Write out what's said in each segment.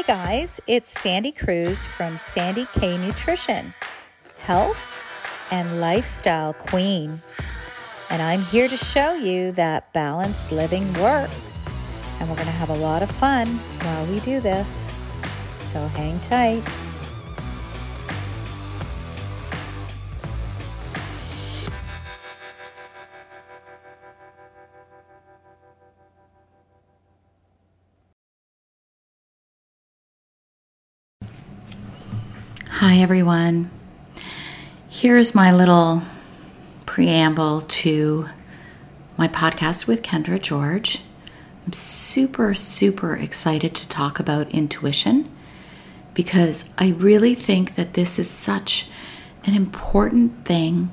Hi, guys. It's Sandy Cruz from Sandy K Nutrition, health and lifestyle queen. And I'm here to show you that balanced living works. And we're going to have a lot of fun while we do this. So hang tight. Hi, everyone. Here's my little preamble to my podcast with Kendra George. I'm super, super excited to talk about intuition because I really think that this is such an important thing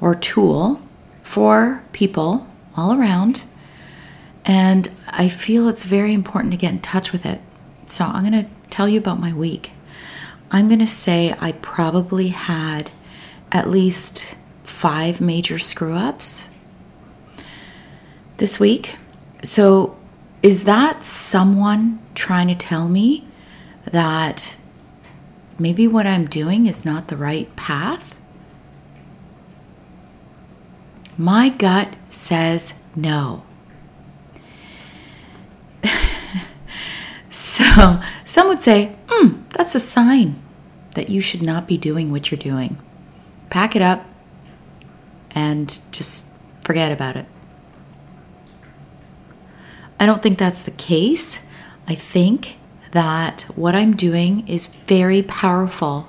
or tool for people all around. And I feel it's very important to get in touch with it. So I'm going to tell you about my week. I'm going to say I probably had at least five major screw ups this week. So, is that someone trying to tell me that maybe what I'm doing is not the right path? My gut says no. so, some would say, that's a sign that you should not be doing what you're doing. Pack it up and just forget about it. I don't think that's the case. I think that what I'm doing is very powerful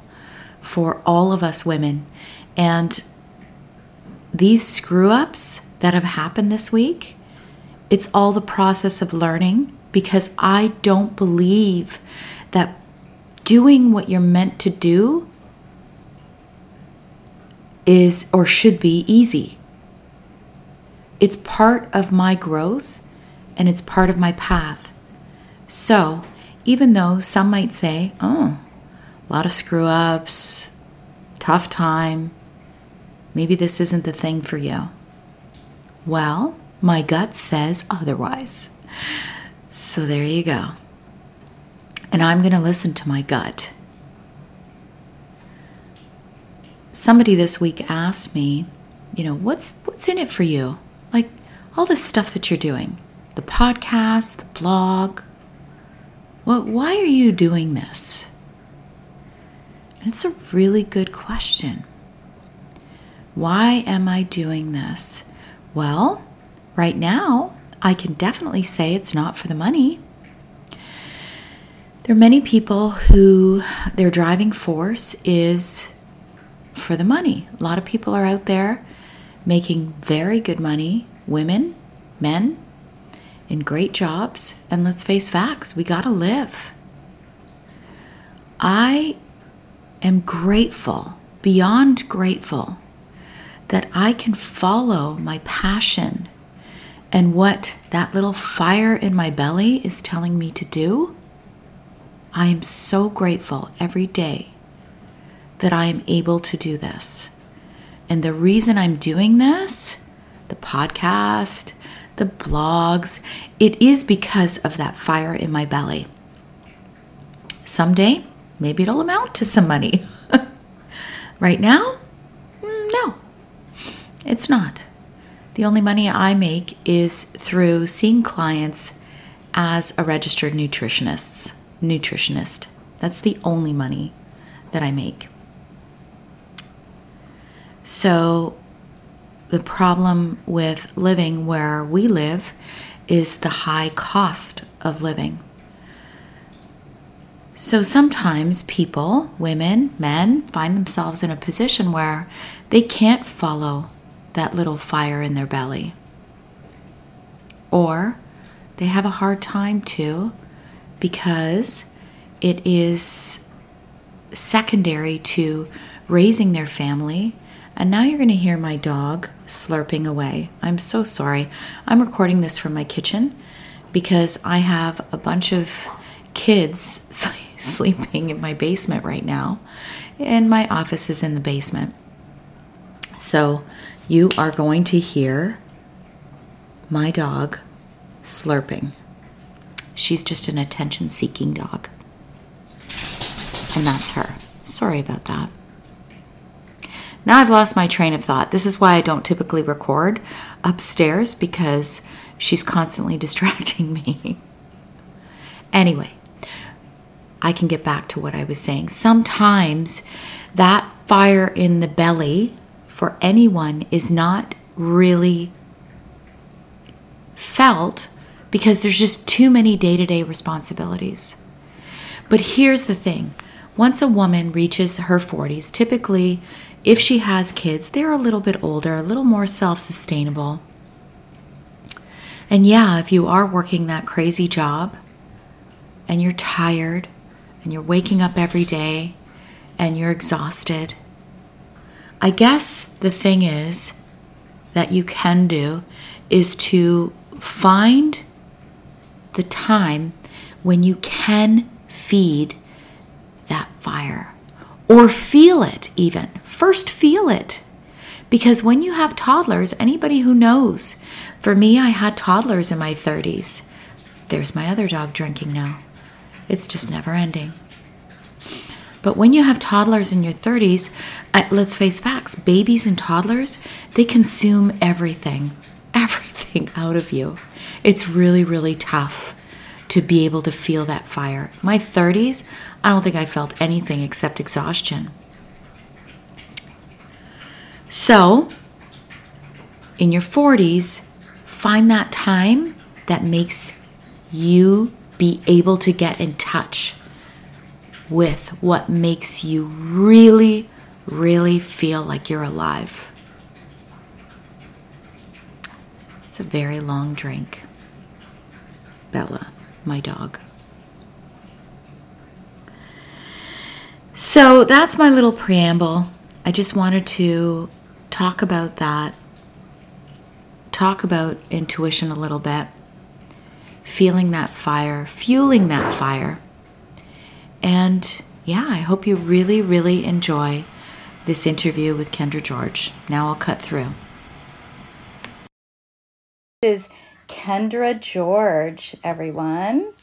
for all of us women. And these screw ups that have happened this week, it's all the process of learning because I don't believe that doing what you're meant to do is or should be easy. It's part of my growth and it's part of my path. So, even though some might say, oh, a lot of screw ups, tough time, maybe this isn't the thing for you. Well, my gut says otherwise. So there you go and I'm going to listen to my gut. Somebody this week asked me, you know, what's what's in it for you? Like all this stuff that you're doing, the podcast, the blog. What why are you doing this? And it's a really good question. Why am I doing this? Well, right now, I can definitely say it's not for the money. There are many people who their driving force is for the money. A lot of people are out there making very good money, women, men, in great jobs. And let's face facts, we got to live. I am grateful, beyond grateful, that I can follow my passion and what that little fire in my belly is telling me to do I am so grateful every day that I am able to do this. And the reason I'm doing this, the podcast, the blogs, it is because of that fire in my belly. Someday, maybe it'll amount to some money. right now, mm, no, it's not. The only money I make is through seeing clients as a registered nutritionist nutritionist. That's the only money that I make. So, the problem with living where we live is the high cost of living. So sometimes people, women, men, find themselves in a position where they can't follow that little fire in their belly. Or they have a hard time to because it is secondary to raising their family. And now you're going to hear my dog slurping away. I'm so sorry. I'm recording this from my kitchen because I have a bunch of kids sleeping in my basement right now, and my office is in the basement. So you are going to hear my dog slurping. She's just an attention seeking dog. And that's her. Sorry about that. Now I've lost my train of thought. This is why I don't typically record upstairs because she's constantly distracting me. anyway, I can get back to what I was saying. Sometimes that fire in the belly for anyone is not really felt because there's just too many day to day responsibilities. But here's the thing once a woman reaches her 40s, typically, if she has kids, they're a little bit older, a little more self sustainable. And yeah, if you are working that crazy job and you're tired and you're waking up every day and you're exhausted, I guess the thing is that you can do is to find the time when you can feed that fire or feel it, even. First, feel it. Because when you have toddlers, anybody who knows, for me, I had toddlers in my 30s. There's my other dog drinking now. It's just never ending. But when you have toddlers in your 30s, uh, let's face facts babies and toddlers, they consume everything, everything out of you. It's really, really tough to be able to feel that fire. My 30s, I don't think I felt anything except exhaustion. So, in your 40s, find that time that makes you be able to get in touch with what makes you really, really feel like you're alive. A very long drink. Bella, my dog. So that's my little preamble. I just wanted to talk about that, talk about intuition a little bit, feeling that fire, fueling that fire and yeah, I hope you really, really enjoy this interview with Kendra George. Now I'll cut through. This is Kendra George, everyone.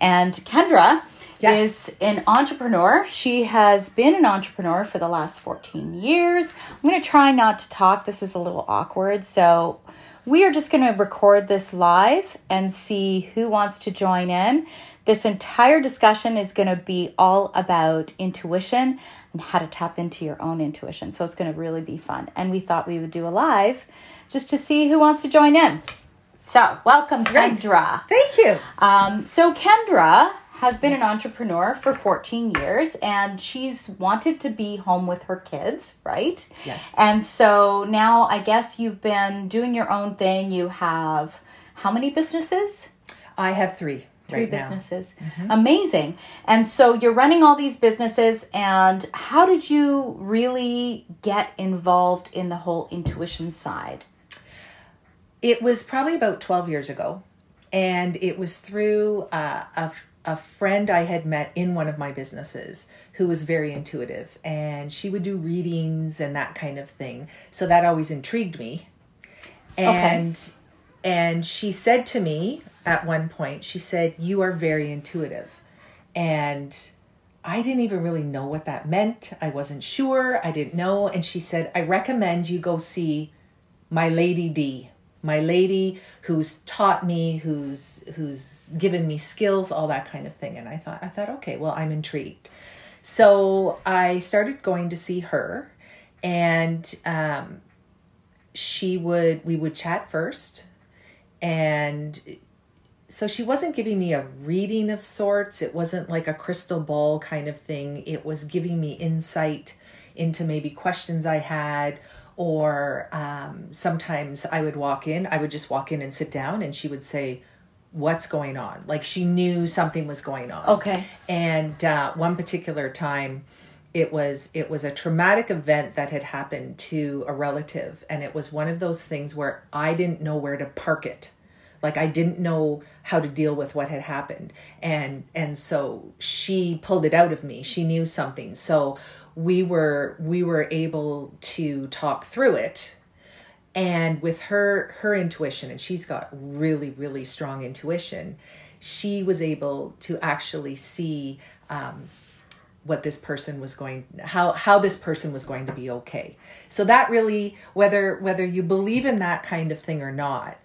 And Kendra yes. is an entrepreneur. She has been an entrepreneur for the last 14 years. I'm going to try not to talk. This is a little awkward. So we are just going to record this live and see who wants to join in. This entire discussion is going to be all about intuition and how to tap into your own intuition. So it's going to really be fun. And we thought we would do a live just to see who wants to join in. So, welcome, Kendra. Thank you. Um, so, Kendra has been an entrepreneur for 14 years and she's wanted to be home with her kids, right? Yes. And so now I guess you've been doing your own thing. You have how many businesses? I have three three right businesses. Mm-hmm. Amazing. And so you're running all these businesses and how did you really get involved in the whole intuition side? It was probably about 12 years ago and it was through uh, a a friend I had met in one of my businesses who was very intuitive and she would do readings and that kind of thing. So that always intrigued me. And okay. and she said to me, at one point. She said, You are very intuitive. And I didn't even really know what that meant. I wasn't sure. I didn't know. And she said, I recommend you go see my lady D, my lady who's taught me, who's who's given me skills, all that kind of thing. And I thought, I thought, okay, well, I'm intrigued. So I started going to see her, and um, she would we would chat first, and so she wasn't giving me a reading of sorts. It wasn't like a crystal ball kind of thing. It was giving me insight into maybe questions I had, or um, sometimes I would walk in, I would just walk in and sit down, and she would say, What's going on? Like she knew something was going on. Okay. And uh, one particular time, it was it was a traumatic event that had happened to a relative and it was one of those things where i didn't know where to park it like i didn't know how to deal with what had happened. And and so she pulled it out of me. She knew something. So we were we were able to talk through it. And with her her intuition and she's got really really strong intuition she was able to actually see um, what this person was going how how this person was going to be okay. So that really whether whether you believe in that kind of thing or not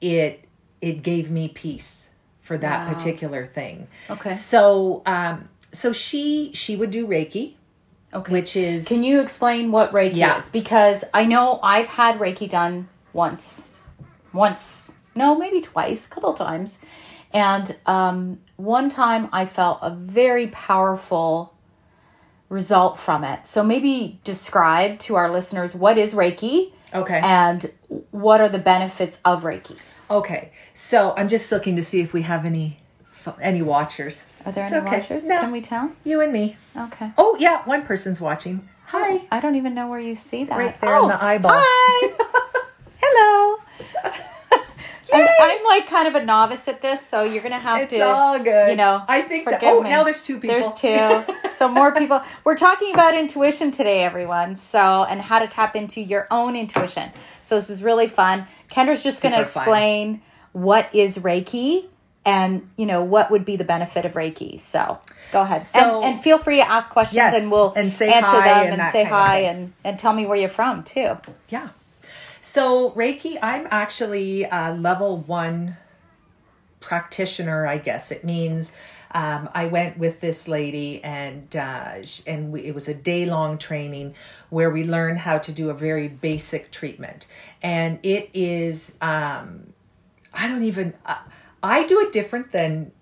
it it gave me peace for that Wow. particular thing Okay. so um so she she would do reiki Okay. which is Can you explain what Reiki Yeah. is? Because I know I've had Reiki done once. Once. No, maybe twice, a couple times. And um, one time I felt a very powerful result from it. So maybe describe to our listeners what is Reiki okay and what are the benefits of Reiki. Okay so i'm just looking to see if we have any any watchers Are there It's any okay. watchers? No. Can we tell? you and me Okay. oh yeah one person's watching oh, hi I don't even know where you see that. Right there in oh, the eyeball. Hi. Hello. I'm, I'm like kind of a novice at this, so you're gonna have It's to. all good. You know, I think that- oh, me. now there's two people. There's two, so more people. We're talking about intuition today, everyone. So and how to tap into your own intuition. So this is really fun. Kendra's just gonna Super fun. explain what is Reiki and you know what would be the benefit of Reiki. So go ahead So- and, and feel free to ask questions, Yes, and we'll and say answer hi them and and, say hi and and tell me where you're from too. Yeah. So Reiki, I'm actually a level one practitioner. I guess it means um, I went with this lady, and uh, and we, it was a day long training where we learned how to do a very basic treatment, and it is um, I don't even uh, I do it different than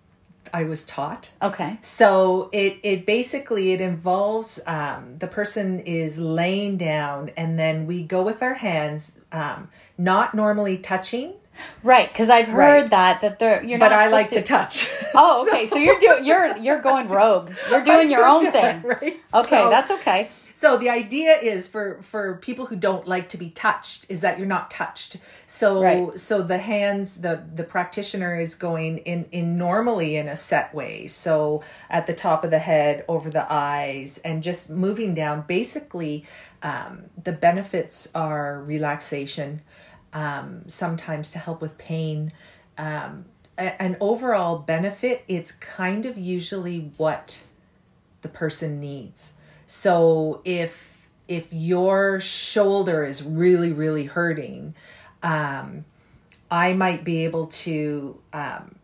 I was taught. Okay. So it it basically it involves um, the person is laying down and then we go with our hands, um, not normally touching, Right, because I've heard Right. that that they're you're but not. I like to touch. Oh, okay. So you're doing you're you're going rogue. You're doing your so own thing. right? Okay, So- that's okay. So the idea is for for people who don't like to be touched is that you're not touched. So Right. so the hands the the practitioner is going in in normally in a set way. So at the top of the head, over the eyes, and just moving down. Basically, um, the benefits are relaxation, um, sometimes to help with pain. Um, an overall benefit, it's kind of usually what the person needs. So if if your shoulder is really really hurting, um, I might be able to um,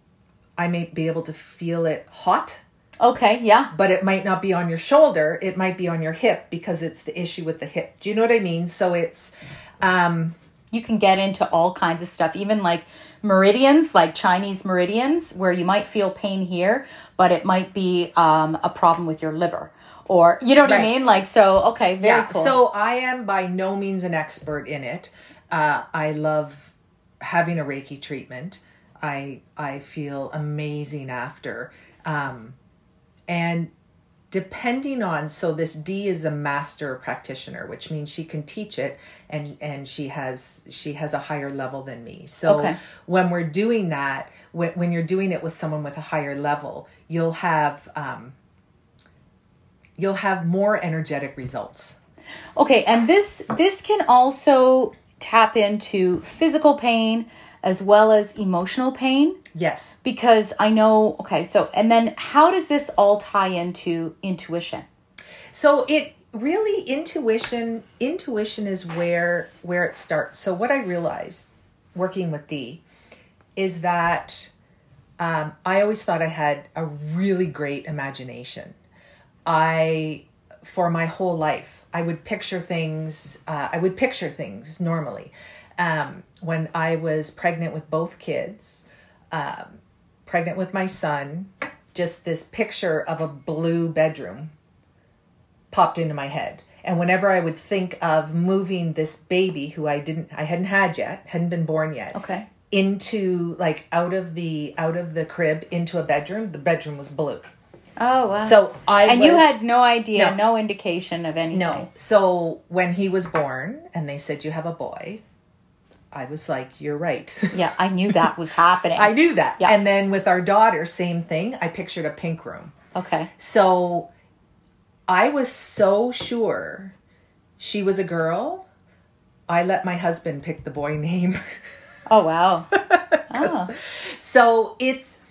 I may be able to feel it hot, Okay, yeah. but it might not be on your shoulder. It might be on your hip because it's the issue with the hip. Do you know what I mean? So it's um, You can get into all kinds of stuff, even like meridians, like Chinese meridians, where you might feel pain here, but it might be um, a problem with your liver. Or you know what I mean? Like so okay, very yeah. cool. So I am by no means an expert in it. Uh, I love having a Reiki treatment. I I feel amazing after. Um, and depending on so this D is a master practitioner, which means she can teach it and and she has she has a higher level than me. So Okay. when we're doing that, when when you're doing it with someone with a higher level, you'll have um, you'll have more energetic results. Okay, and this this can also tap into physical pain as well as emotional pain Yes. because I know okay, so and then how does this all tie into intuition? So it really intuition intuition is where where it starts. So what I realized working with Dee is that um, I always thought I had a really great imagination. I for my whole life I would picture things. Uh, I would picture things normally. Um, when I was pregnant with both kids, um, pregnant with my son, just this picture of a blue bedroom popped into my head. And whenever I would think of moving this baby who I didn't I hadn't had yet, hadn't been born yet, Okay. into like out of the out of the crib into a bedroom, the bedroom was blue. Oh wow. So I and you had no idea, No. no, indication of anything. no. So when he was born and they said you have a boy, I was like, You're right. Yeah, I knew that was happening. I knew that. Yeah. And then with our daughter, same thing. I pictured a pink room. Okay. So I was so sure she was a girl. I let my husband pick the boy name. Oh wow. oh. so it's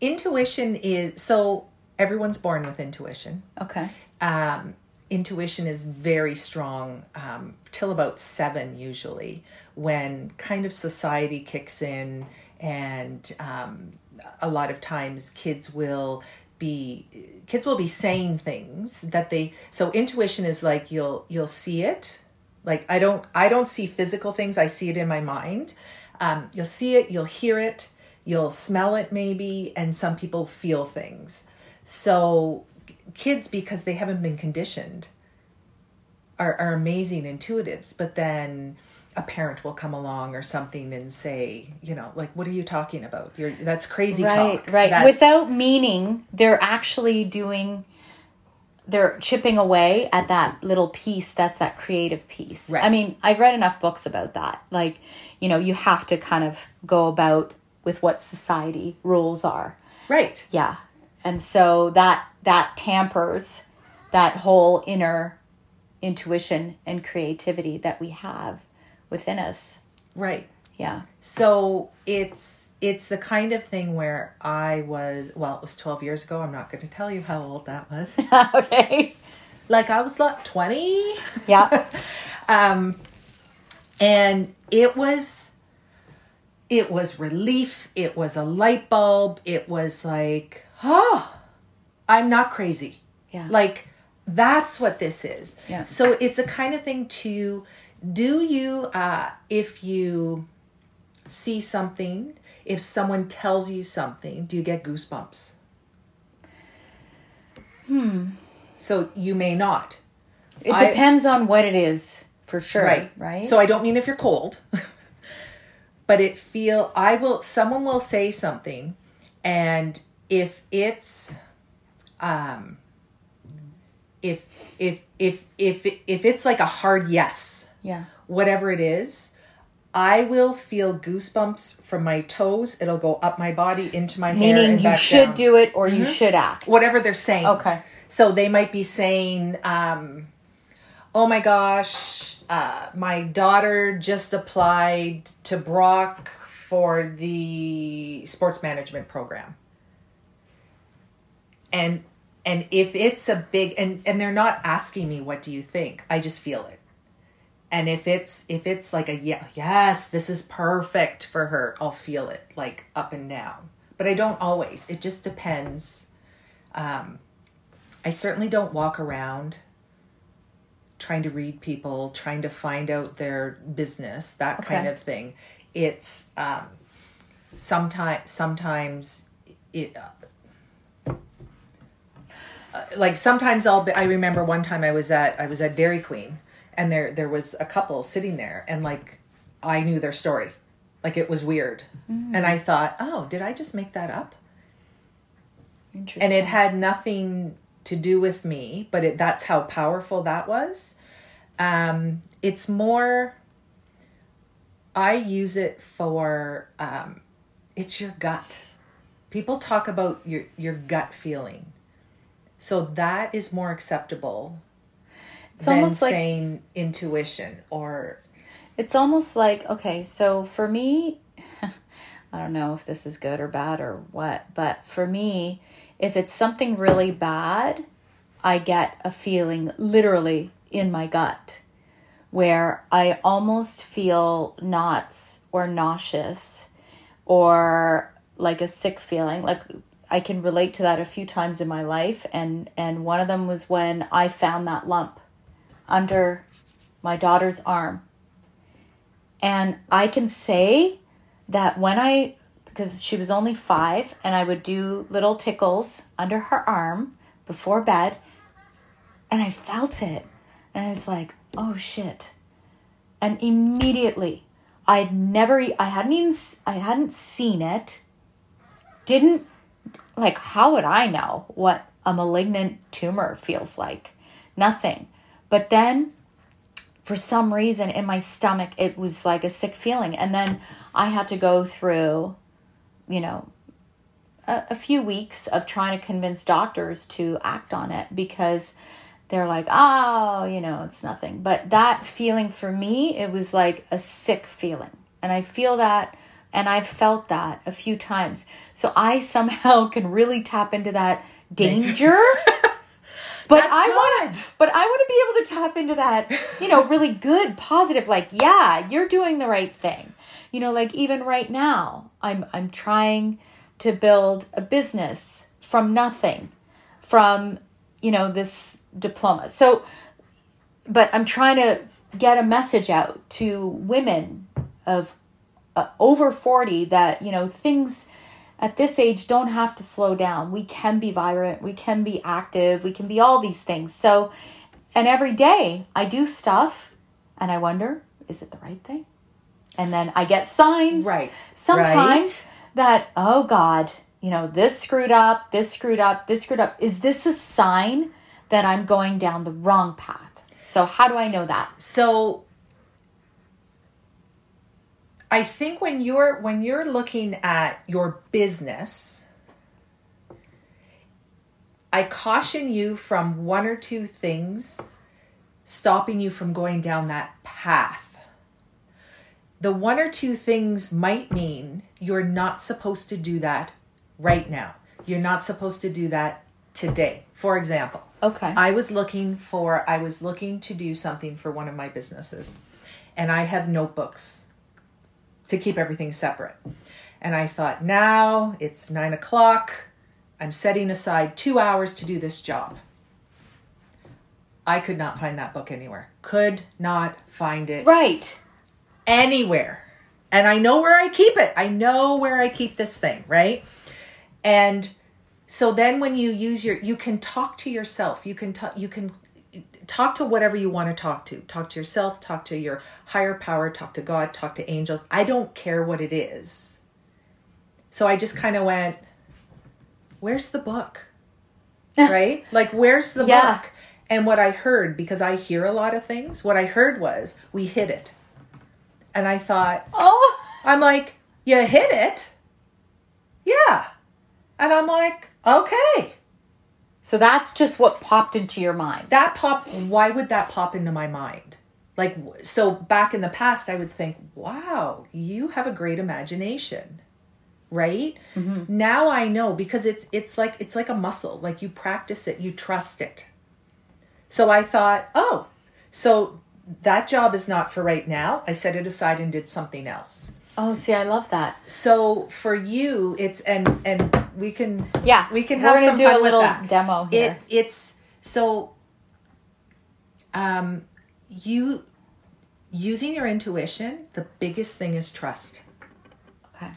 intuition is so everyone's born with intuition. Okay. Um, intuition is very strong um, till about seven, usually, when kind of society kicks in, and um, a lot of times kids will be kids will be saying things that they so intuition is like you'll you'll see it like i don't i don't see physical things i see it in my mind um, you'll see it you'll hear it you'll smell it maybe and some people feel things so kids because they haven't been conditioned are, are amazing intuitives but then a parent will come along or something and say you know like what are you talking about? You're that's crazy right talk. right. That's- without meaning they're actually doing they're chipping away at that little piece that's that creative piece. Right. i mean i've read enough books about that. Like you know you have to kind of go about with what society rules are. Right. Yeah and so that that tampers that whole inner intuition and creativity that we have within us right yeah So it's it's the kind of thing where I was well, it was twelve years ago. I'm not going to tell you how old that was. okay like I was like twenty, yeah um, and it was it was relief. It was a light bulb. It was like, oh, I'm not crazy. Yeah. Like that's what this is. Yeah. So it's a kind of thing to do you uh if you see something, if someone tells you something, do you get goosebumps? Hmm. So you may not. It I- depends on what it is, for sure. Right. Right. So I don't mean if you're cold, but it feel I will someone will say something and if it's um if if if if if it's like a hard yes, yeah. whatever it is, I will feel goosebumps from my toes. It'll go up my body into my hair. Meaning and you should down. Mm-hmm. do it or you should act. whatever they're saying. Okay. So they might be saying, um, "Oh my gosh, uh, my daughter just applied to Brock for the sports management program," and and if it's a big and and they're not asking me what do you think, I just feel it. And if it's if it's like a yeah, yes, this is perfect for her, I'll feel it like up and down. But I don't always. It just depends. Um, I certainly don't walk around trying to read people, trying to find out their business, that kind of thing. It's um, sometimes sometimes it. Uh, like sometimes I'll be, I remember one time I was at I was at Dairy Queen and there there was a couple sitting there and like I knew their story. Like it was weird. And I thought oh did I just make that up? Interesting. and it had nothing to do with me but it that's how powerful that was. Um it's more i use it for um it's your gut. People talk about your your gut feeling so that is more acceptable It's than almost like- saying intuition or It's almost like okay, so for me, I don't know if this is good or bad or what, but for me, if it's something really bad, I get a feeling literally in my gut where I almost feel knots or nauseous or like a sick feeling. Like I can relate to that a few times in my life and and one of them was when I found that lump under my daughter's arm and I can say that when I, because she was only five, and I would do little tickles under her arm before bed, and I felt it. And I was like, oh shit. And immediately, I'd never, I hadn't even, I hadn't seen it. Didn't, like, how would I know what a malignant tumor feels like? Nothing. But then for some reason in my stomach it was like a sick feeling and then i had to go through you know a, a few weeks of trying to convince doctors to act on it because they're like oh you know it's nothing but that feeling for me it was like a sick feeling and i feel that And I've felt that a few times. So I somehow can really tap into that danger. But That's I want good. but I want to be able to tap into that, you know, really good, positive, like, yeah, you're doing the right thing. You know, like even right now, I'm I'm trying to build a business from nothing, from, you know, this diploma. So but I'm trying to get a message out to women of uh, over 40 that, you know, things at this age don't have to slow down. We can be vibrant, we can be active, we can be all these things. So, and every day I do stuff and I wonder, is it the right thing? And then I get signs Right. sometimes Right. that, oh God, you know, this screwed up, this screwed up, this screwed up. Is this a sign that I'm going down the wrong path? So, how do I know that? So I think when you're when you're looking at your business, I caution you from one or two things stopping you from going down that path. The one or two things might mean you're not supposed to do that right now. You're not supposed to do that today. For example, Okay. I was looking for I was looking to do something for one of my businesses. And I have notebooks to keep everything separate. And I thought, now it's nine o'clock. I'm setting aside two hours to do this job. I could not find that book anywhere. Could not find it right. anywhere. And I know where I keep it. I know where I keep this thing, right? And so then when you use your you can talk to yourself. You can talk you can talk to whatever you want to talk to. Talk to yourself, talk to your higher power, talk to God, talk to angels. I don't care what it is. So I just kind of went, where's the book? right? Like where's the Yeah. book? And what I heard because I hear a lot of things, what I heard was we hid it. And I thought, Oh, I'm like, you hit it? Yeah. And I'm like, okay. So that's just what popped into your mind. That popped, why would that pop into my mind? Like, so back in the past, I would think, wow, you have a great imagination. Right? Mm-hmm. Now I know because it's it's like it's like a muscle. Like you practice it, you trust it. So I thought, oh, so that job is not for right now. I set it aside and did something else. Oh, see, I love that. So for you, it's and and we can Yeah, we can we're have some do fun a little demo here. It it's so um you using your intuition. The biggest thing is trust Okay.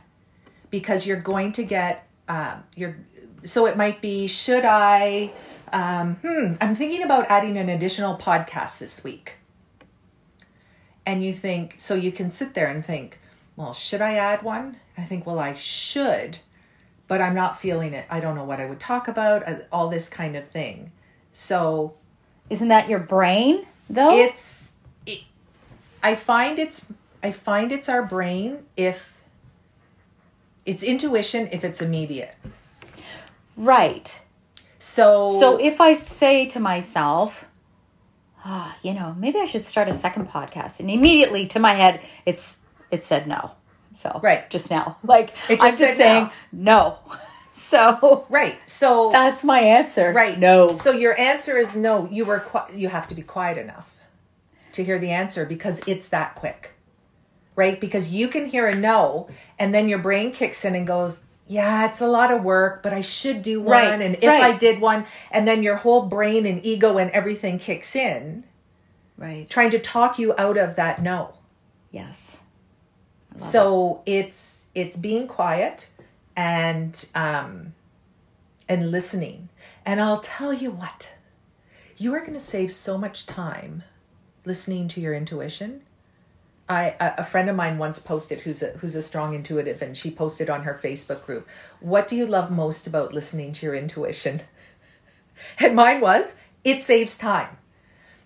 because you're going to get um you're so it might be should I um hmm I'm thinking about adding an additional podcast this week. And you think so you can sit there and think, well, should I add one? I think, well, I should, but I'm not feeling it. I don't know what I would talk about, uh, all this kind of thing. So Isn't that your brain though? it's it, i find it's i find it's our brain if it's intuition if it's immediate right. so So if I say to myself, ah, you know, maybe I should start a second podcast, and immediately to my head, it's it said no. So Right. just now, like just I'm just saying no. so right so that's my answer. right No. so your answer is no you were qui- you have to be quiet enough to hear the answer because it's that quick right because you can hear a no and then your brain kicks in and goes yeah it's a lot of work but i should do one Right, and if right. i did one and then your whole brain and ego and everything kicks in right. trying to talk you out of that no. Yes. So it's it's being quiet and um and listening. And I'll tell you what. You are going to save so much time listening to your intuition. I a friend of mine once posted who's a who's a strong intuitive and she posted on her Facebook group, "What do you love most about listening to your intuition?" And mine was, "It saves time."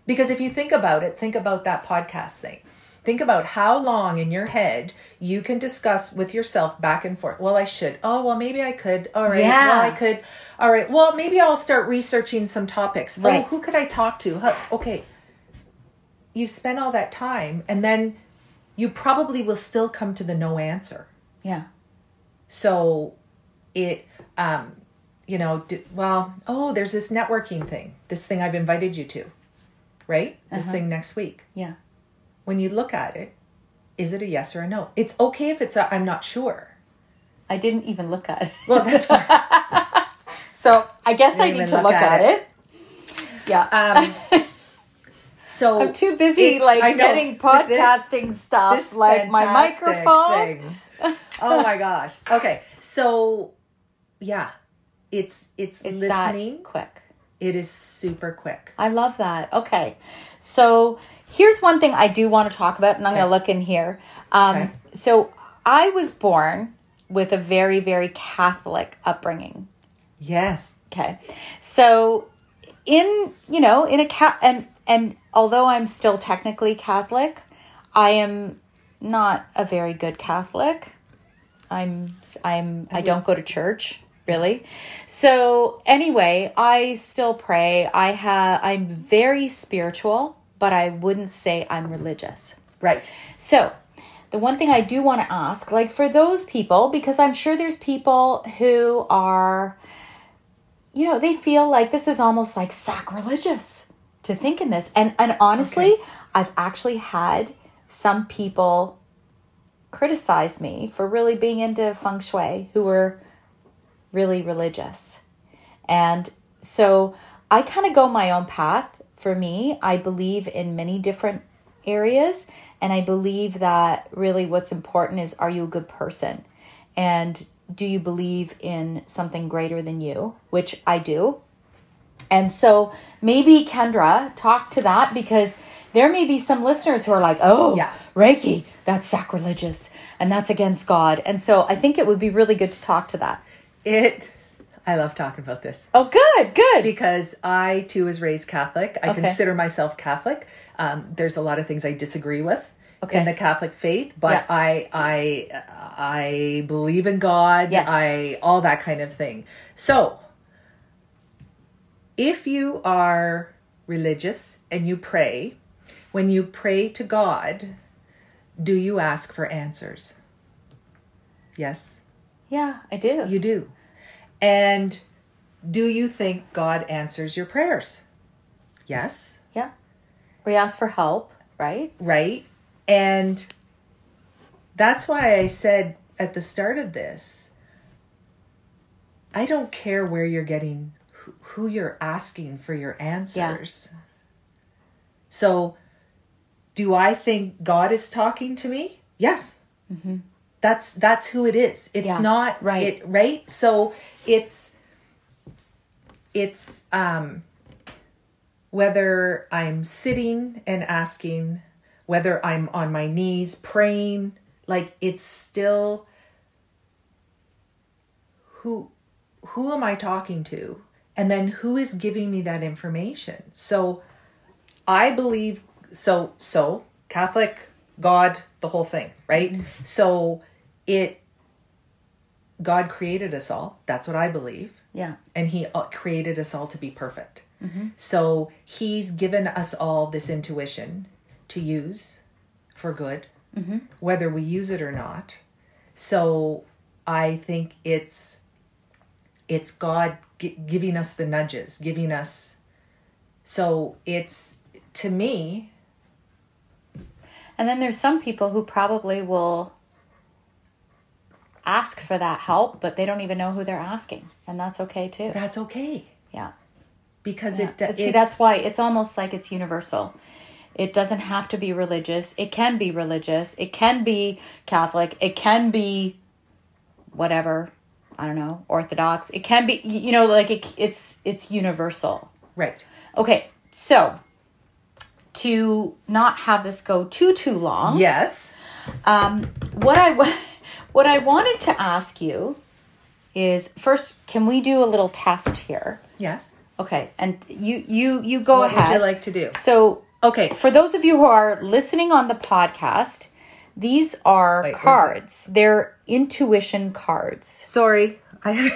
Because if you think about it, think about that podcast thing. Think about how long in your head you can discuss with yourself back and forth. Well, I should. Oh, well, maybe I could. All right. Yeah. Well, I could. All right. Well, maybe I'll start researching some topics. Oh, Right. who could I talk to? Huh, Okay. You spend all that time and then you probably will still come to the no answer. Yeah. So it, um, you know, d- well, oh, there's this networking thing, this thing I've invited you to, right? This thing next week. Yeah. When you look at it, is it a yes or a no? It's okay if it's a I'm not sure. I didn't even look at it. Well, that's fine. So I guess I need to look look at at it. Yeah. Um, so I'm too busy like getting with this- podcasting stuff, this like my microphone. Oh my gosh. Okay. So yeah. It's it's, It's listening. quick. It is super quick. I love that. Okay. So here's one thing I do want to talk about, and I'm going to look in here. Um, Okay. So I was born with a very, very Catholic upbringing. Yes. Okay. So in, you know, in a cat and and although I'm still technically Catholic, I am not a very good Catholic. I'm I'm I don't go to church, really. So anyway, I still pray. I have I'm very spiritual, but I wouldn't say I'm religious. Right. So, the one thing I do want to ask, like for those people, because I'm sure there's people who are, you know, they feel like this is almost like sacrilegious to think in this. And and honestly, I've actually had some people criticize me for really being into feng shui who were really religious. And so I kind of go my own path. For me, I believe in many different areas. And I believe that really what's important is are you a good person? And do you believe in something greater than you? Which I do. And so maybe Kendra talk to that because there may be some listeners who are like, oh, Yeah. Reiki, that's sacrilegious and that's against God. And so I think it would be really good to talk to that. It I love talking about this. Oh, good, good. because I too was raised Catholic. I Okay. consider myself Catholic. Um, there's a lot of things I disagree with Okay. in the Catholic faith, but Yeah. I I I believe in God. Yes. I all that kind of thing. So, if you are religious and you pray, when you pray to God, do you ask for answers? Yes. Yeah, I do. You do. And do you think God answers your prayers? Yes, yeah. We ask for help, right? right? And that's why I said at the start of this I don't care where you're getting who, you're asking for your answers. Yeah. So, do I think God is talking to me? Yes. Mm-hmm. That's that's who it is. It's Yeah, not right. It right. So it's it's um whether I'm sitting and asking, whether I'm on my knees praying, like it's still who who am I talking to? And then who is giving me that information? So I believe so so Catholic, God, the whole thing, right? So it God created us all. That's what I believe Yeah. and he uh, created us all to be perfect. So he's given us all this intuition to use for good, whether we use it or not. So I think it's it's God gi- giving us the nudges, giving us. So it's to me, And then there's some people who probably will ask for that help, but they don't even know who they're asking. And that's okay too. that's okay Yeah. because Yeah. it. See, that's why it's almost like it's universal. It doesn't have to be religious. It can be religious. It can be Catholic. It can be whatever. I don't know, Orthodox. It can be, you know, like it, it's it's universal. right. Okay, so to not have this go too too long, Yes. um, what I what I wanted to ask you is first, can we do a little test here? Yes. Okay, and you you you go What ahead. would you like to do? So Okay. for those of you who are listening on the podcast, these are Wait, cards. They're intuition cards. Sorry. I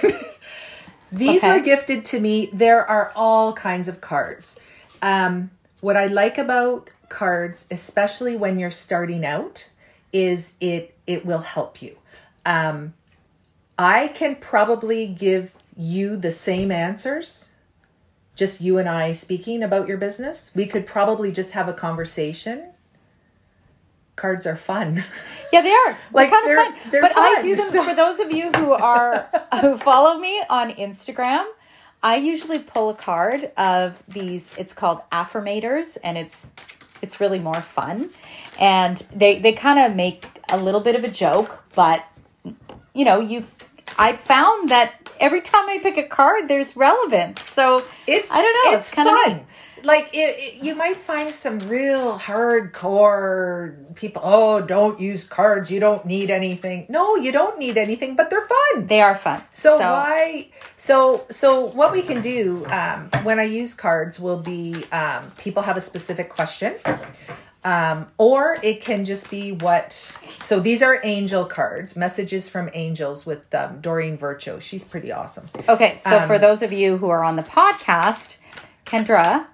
These Okay. were gifted to me. There are all kinds of cards. Um, what I like about cards, especially when you're starting out, is it it will help you. Um, I can probably give you the same answers, just you and I speaking about your business. We could probably just have a conversation. Cards are fun. Yeah, they are. Like, Like kind they're- of fun. they're but I do them so- for those of you who are who follow me on Instagram. I usually pull a card of these. It's called affirmators, and it's it's really more fun. And they they kind of make a little bit of a joke, but you know, you I found that every time I pick a card, there's relevance. So It's I don't know. It's, It's, kind of fun. neat. Like it, it- you might find some real hardcore people. Oh, don't use cards. You don't need anything. No, you don't need anything, but they're fun. They are fun. So, why? So so what we can do um, when I use cards will be um, people have a specific question, um, or it can just be what. So these are angel cards, messages from angels with um, Doreen Virtue. She's pretty awesome. Okay, so Um, for those of you who are on the podcast, Kendra,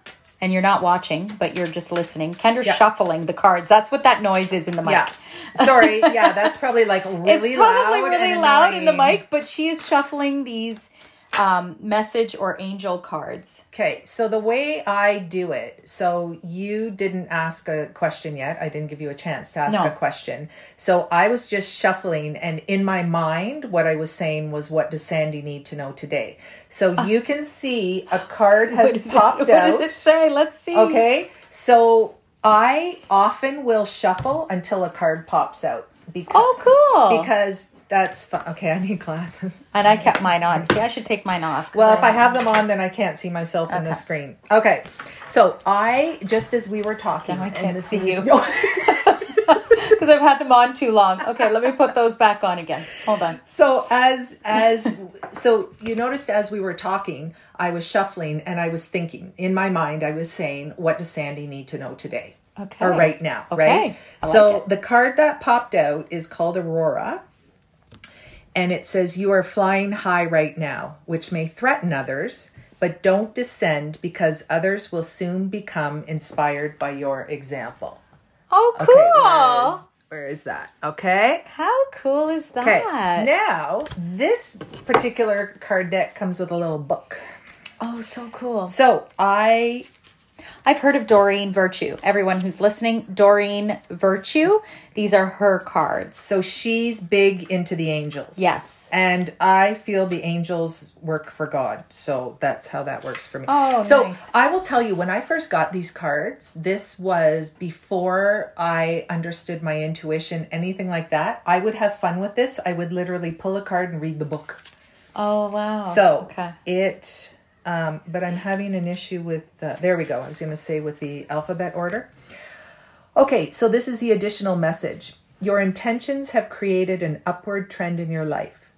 and you're not watching, but you're just listening, Kendra's Yeah. shuffling the cards. That's what that noise is in the mic. Yeah, sorry. Yeah, that's probably like really it's probably loud really loud in the mic, but she is shuffling these um, message or angel cards. Okay, so the way I do it, so you didn't ask a question yet. I didn't give you a chance to ask No. a question. So I was just shuffling, and in my mind, what I was saying was, What does Sandy need to know today? So you can see a card has popped what out. does it say? Let's see. Okay, so I often will shuffle until a card pops out. Because, Oh, cool. Because that's fun. Okay, I need glasses. and I kept mine on. See, I should take mine off. Well, if I have them on, then I can't see myself in the screen. Okay, so I just as we were talking, Now I can't see you. because I've had them on too long. Okay, let me put those back on again. Hold on. so as as so you noticed as we were talking, I was shuffling and I was thinking in my mind. I was saying, "What does Sandy need to know today?" Okay. Or right now, Okay. right? I like so it. the card that popped out is called Aurora. And it says, You are flying high right now, which may threaten others, but don't descend because others will soon become inspired by your example. Oh, cool. Okay, where is, where is that? Okay. How cool is that? Okay. Now, this particular card deck comes with a little book. oh, so cool. So I I've heard of Doreen Virtue. Everyone who's listening, Doreen Virtue, these are her cards. so she's big into the angels. Yes. And I feel the angels work for God. So that's how that works for me. Oh, so nice. I will tell you, when I first got these cards, this was before I understood my intuition, anything like that. I would have fun with this. I would literally pull a card and read the book. Oh, wow. So okay. it, um, but I'm having an issue with, the, there we go. I was going to say with the alphabet order. Okay, so this is the additional message. Your intentions have created an upward trend in your life.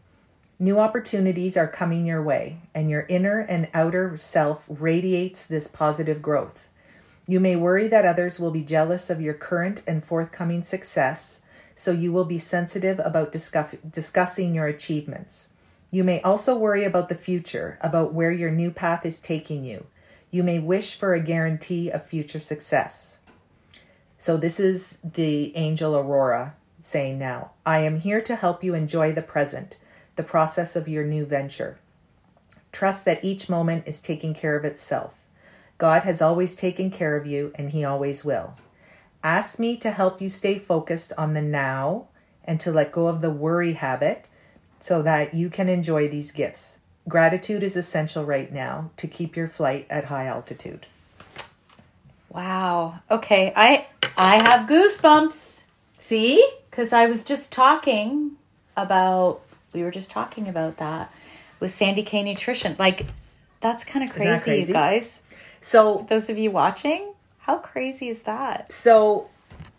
New opportunities are coming your way, and your inner and outer self radiates this positive growth. You may worry that others will be jealous of your current and forthcoming success, so you will be sensitive about discuss- discussing your achievements. You may also worry about the future, about where your new path is taking you. You may wish for a guarantee of future success. So, this is the angel Aurora saying now, I am here to help you enjoy the present, the process of your new venture. Trust that each moment is taking care of itself. God has always taken care of you, and He always will. Ask me to help you stay focused on the now and to let go of the worry habit so that you can enjoy these gifts. Gratitude is essential right now to keep your flight at high altitude. Wow. Okay. I I have goosebumps See? because I was just talking about we were just talking about that with Sandy K Nutrition. Like that's kind of crazy, crazy? you guys. So, Those of you watching, how crazy is that? so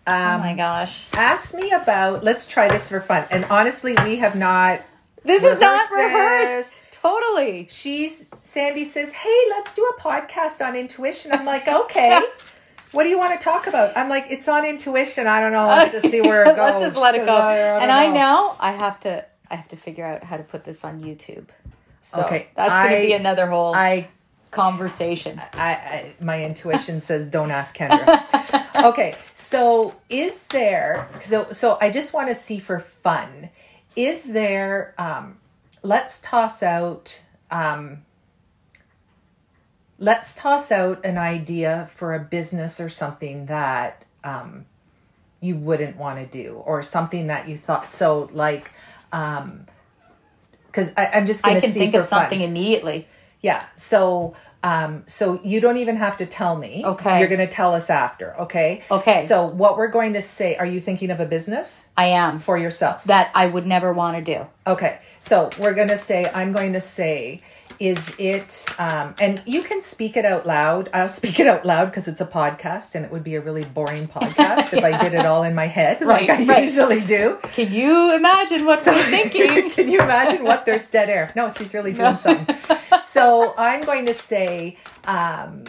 oh um, my gosh. ask me about. Let's try this for fun. And honestly, we have not. This is not rehearse rehearsed. Totally. She's Sandy says, "Hey, let's do a podcast on intuition." I'm like, "Okay." What do you want to talk about? I'm like, it's on intuition. I don't know. Let's just see where it goes. Let's just let it go. I- I and I know. now I have to I have to figure out how to put this on YouTube. So Okay, that's going to be another whole I conversation. I, I my intuition says don't ask Kendra. okay, so is there so so I just want to see for fun is there um let's toss out um let's toss out an idea for a business or something that um you wouldn't want to do or something that you thought so like um because i'm just gonna I can think of something immediately. yeah so um so you don't even have to tell me Okay. you're gonna tell us after okay Okay. so what we're going to say are you thinking of a business I am for yourself that I would never want to do. Okay, so we're gonna say, I'm going to say, is it, um, and you can speak it out loud. I'll speak it out loud because it's a podcast and it would be a really boring podcast if I did it all in my head like I right. usually do. Can you imagine what we're thinking? Can you imagine what there's dead air? No, she's really doing something. So I'm going to say, um,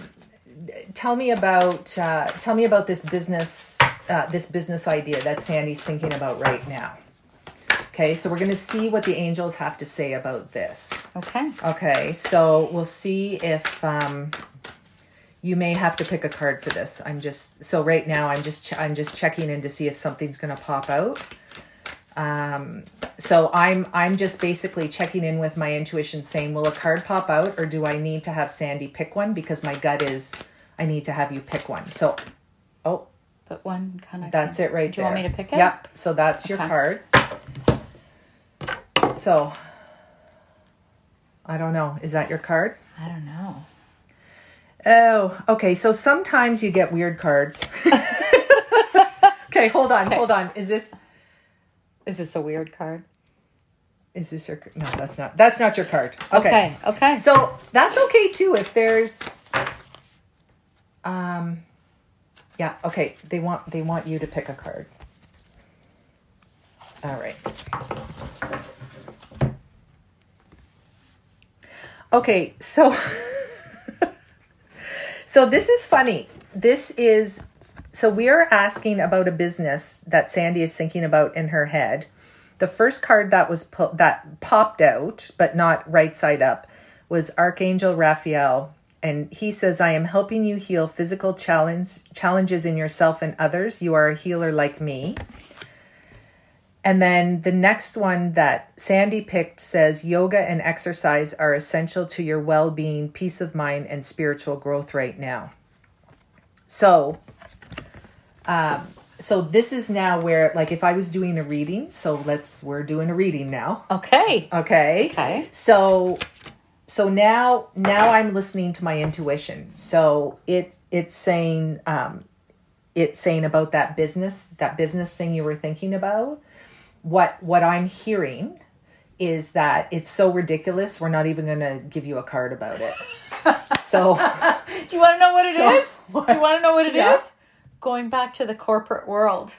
tell me about uh, tell me about this business uh, this business idea that Sandy's thinking about right now. Okay, so we're going to see what the angels have to say about this. Okay. Okay, so we'll see if um, you may have to pick a card for this. I'm just so right now I'm just ch- I'm just checking in to see if something's going to pop out. Um, so I'm I'm just basically checking in with my intuition, saying, will a card pop out, or do I need to have Sandy pick one? Because my gut is I need to have you pick one. So, oh, But one kind of. that's it right Do you want me to pick it? Yep. So that's your Okay. card. So I don't know. Is that your card? I don't know. Oh, okay. So sometimes you get weird cards. okay, hold on, hold on. Is this Is this a weird card? is this your No, that's not. That's not your card. Okay. Okay. Okay. So that's okay too if there's um yeah, okay. They want they want you to pick a card. All right. Okay, so so this is funny. This is so we are asking about a business that Sandy is thinking about in her head. The first card that was po- that popped out, but not right side up, was Archangel Raphael, and he says, "I am helping you heal physical challenge challenges in yourself and others. You are a healer like me." And then the next one that Sandy picked says yoga and exercise are essential to your well being, peace of mind, and spiritual growth right now. So, um, so this is now where, like, if I was doing a reading, so let's, we're doing a reading now. okay. Okay. Okay. So, so now, now I'm listening to my intuition. So it's, it's saying, um, it's saying about that business, that business thing you were thinking about what what I'm hearing is that it's so ridiculous we're not even going to give you a card about it. so Do you want to know what it is? So- Do you want to know what it is? Yeah. Going back to the corporate world.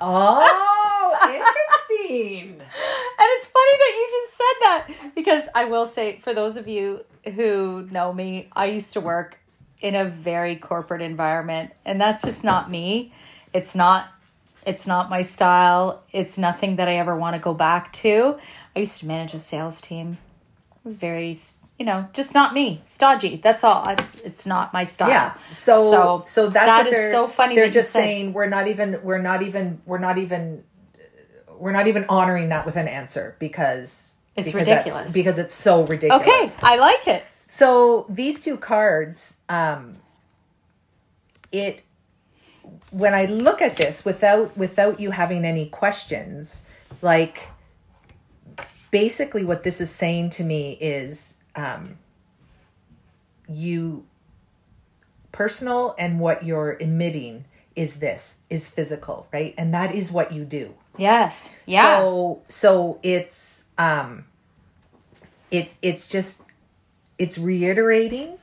oh, interesting. And it's funny that you just said that because I will say, for those of you who know me, I used to work in a very corporate environment, and that's just not me. It's not. It's not my style. It's nothing that I ever want to go back to. I used to manage a sales team. It was very, you know, just not me. Stodgy. That's all. It's it's not my style. Yeah. So so, so that's that is so funny. They're just saying we're not even we're not even we're not even we're not even honoring that with an answer because It's because ridiculous. because it's so ridiculous. Okay, I like it. So these two cards, um, it when I look at this without without you having any questions, like basically what this is saying to me is um, you personal and what you're emitting is this is physical, right? And that is what you do. Yes. Yeah. So so it's um it's it's just it's reiterating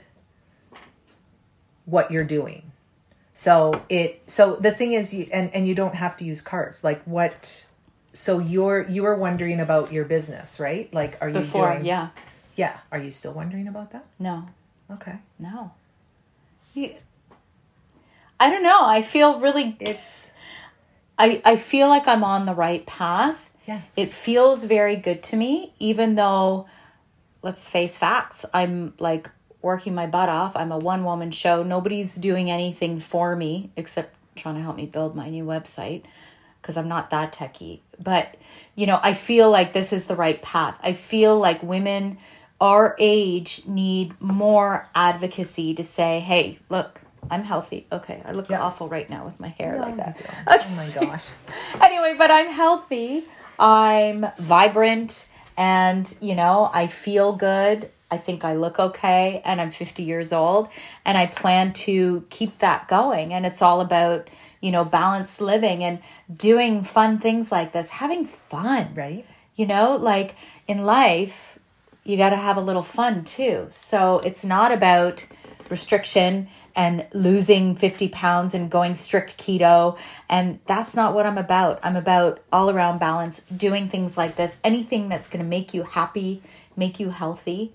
what you're doing. So it so the thing is you and and you don't have to use cards. Like what so you're you were wondering about your business, right? Like are you Before, doing yeah. Yeah, are you still wondering about that? No. Okay. No. You, I don't know. I feel really It's I, I feel like I'm on the right path. Yes. It feels very good to me, even though let's face facts. I'm like working my butt off. I'm a one woman show. Nobody's doing anything for me except trying to help me build my new website. because I'm not that techie. But, you know, I feel like this is the right path. I feel like women our age need more advocacy to say, hey, look, I'm healthy. Okay, I look Yeah. awful right now with my hair like that. Oh my gosh. anyway, but I'm healthy. I'm vibrant and, you know, I feel good. I think I look okay and I'm 50 years old and I plan to keep that going and it's all about, you know, balanced living and doing fun things like this, having fun. Right? You know, like in life, you got to have a little fun too. So it's not about restriction and losing 50 pounds and going strict keto. And that's not what I'm about. I'm about all around balance, doing things like this, anything that's going to make you happy, make you healthy.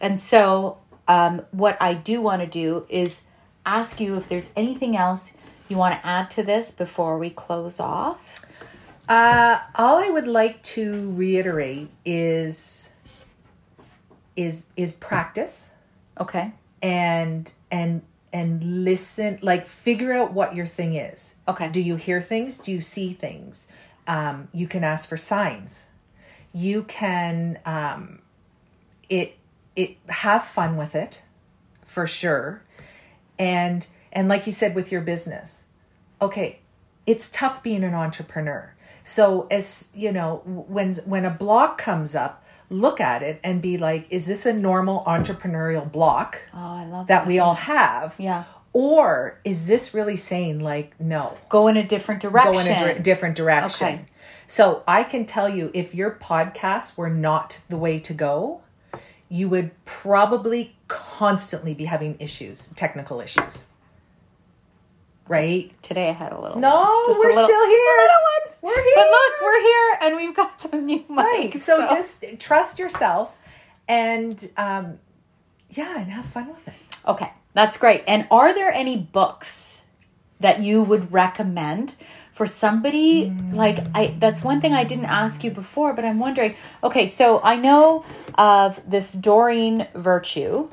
And so, um, what I do want to do is ask you if there's anything else you want to add to this before we close off. Uh, all I would like to reiterate is is is practice Okay. and and and listen like figure out what your thing is Okay. do you hear things do you see things um, you can ask for signs you can um, it it have fun with it for sure. And and like you said with your business. Okay it's tough being an entrepreneur. So as you know when when a block comes up look at it and be like is this a normal entrepreneurial block Oh, love that we all have? Yeah. or is this really saying like no? Go in a different direction. go in a dir- different direction. Okay. so i can tell you if your podcasts were not the way to go you would probably constantly be having issues technical issues right Today I had a little. no one. We're little- still here little one. we're here But look, we're here and we've got the new mic. right so just trust yourself and um yeah and have fun with it Okay, that's great. And are there any books that you would recommend for somebody like I that's one thing I didn't ask you before, but I'm wondering, okay, so I know of this Doreen Virtue.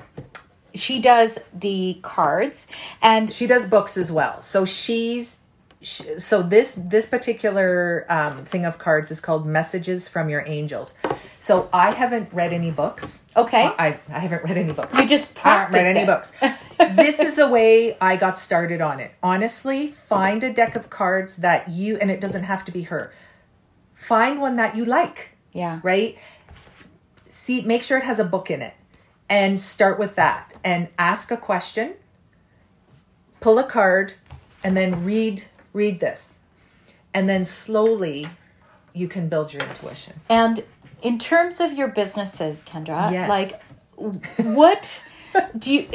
She does the cards and she does books as well. So she's sh so this this particular um, thing of cards is called messages from your angels. So i haven't read any books. Okay. i, I haven't read any books. You just I haven't practice read any books this is the way i got started on it honestly find a deck of cards that you and it doesn't have to be her find one that you like Yeah. right? See, make sure it has a book in it and start with that and ask a question, pull a card, and then read read this. And then slowly you can build your intuition. And in terms of your businesses, Kendra, Yes. like what do you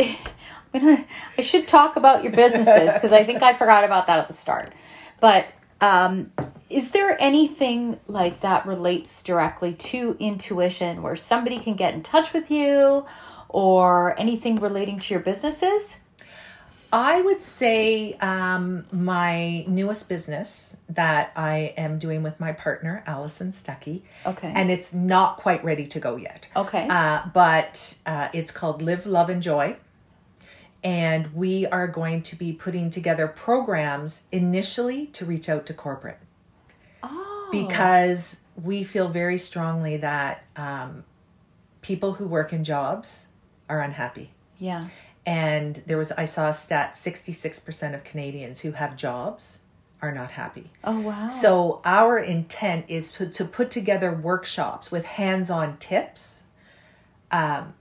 I should talk about your businesses because I think I forgot about that at the start. But um, is there anything like that relates directly to intuition where somebody can get in touch with you or anything relating to your businesses? I would say um, my newest business that I am doing with my partner, Allison Stuckey. Okay. And it's not quite ready to go yet. Okay. Uh, but uh, it's called Live, Love, and Joy. And we are going to be putting together programs initially to reach out to corporate oh. because we feel very strongly that um, people who work in jobs are unhappy. yeah. And there was, I saw a stat 66% of Canadians who have jobs are not happy. Oh wow. So our intent is to, to put together workshops with hands-on tips, um,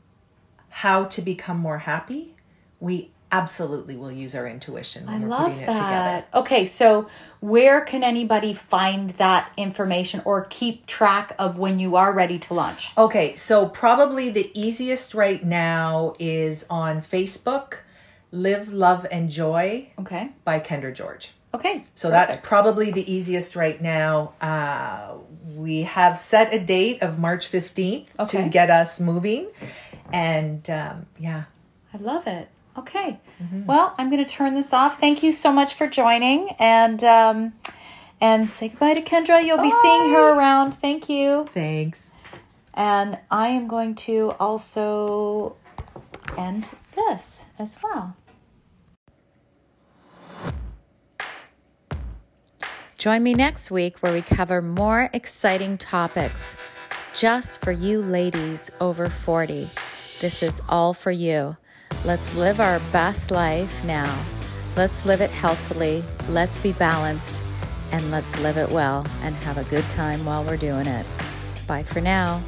how to become more happy. We absolutely will use our intuition when I we're love putting it together. that. Okay, so where can anybody find that information or keep track of when you are ready to launch? Okay, so probably the easiest right now is on Facebook, Live, Love, and Joy Okay. by Kendra George. Okay. So that's probably the easiest right now. Uh, we have set a date of March 15th Okay. to get us moving. And um, yeah, I love it. Okay. Mm-hmm. Well, I'm going to turn this off. Thank you so much for joining and um and say goodbye to Kendra. You'll be seeing her around. Thank you. thanks. And I am going to also end this as well. Join me next week where we cover more exciting topics just for you ladies over 40. This is all for you. Let's live our best life now. Let's live it healthily. Let's be balanced and let's live it well and have a good time while we're doing it. Bye for now.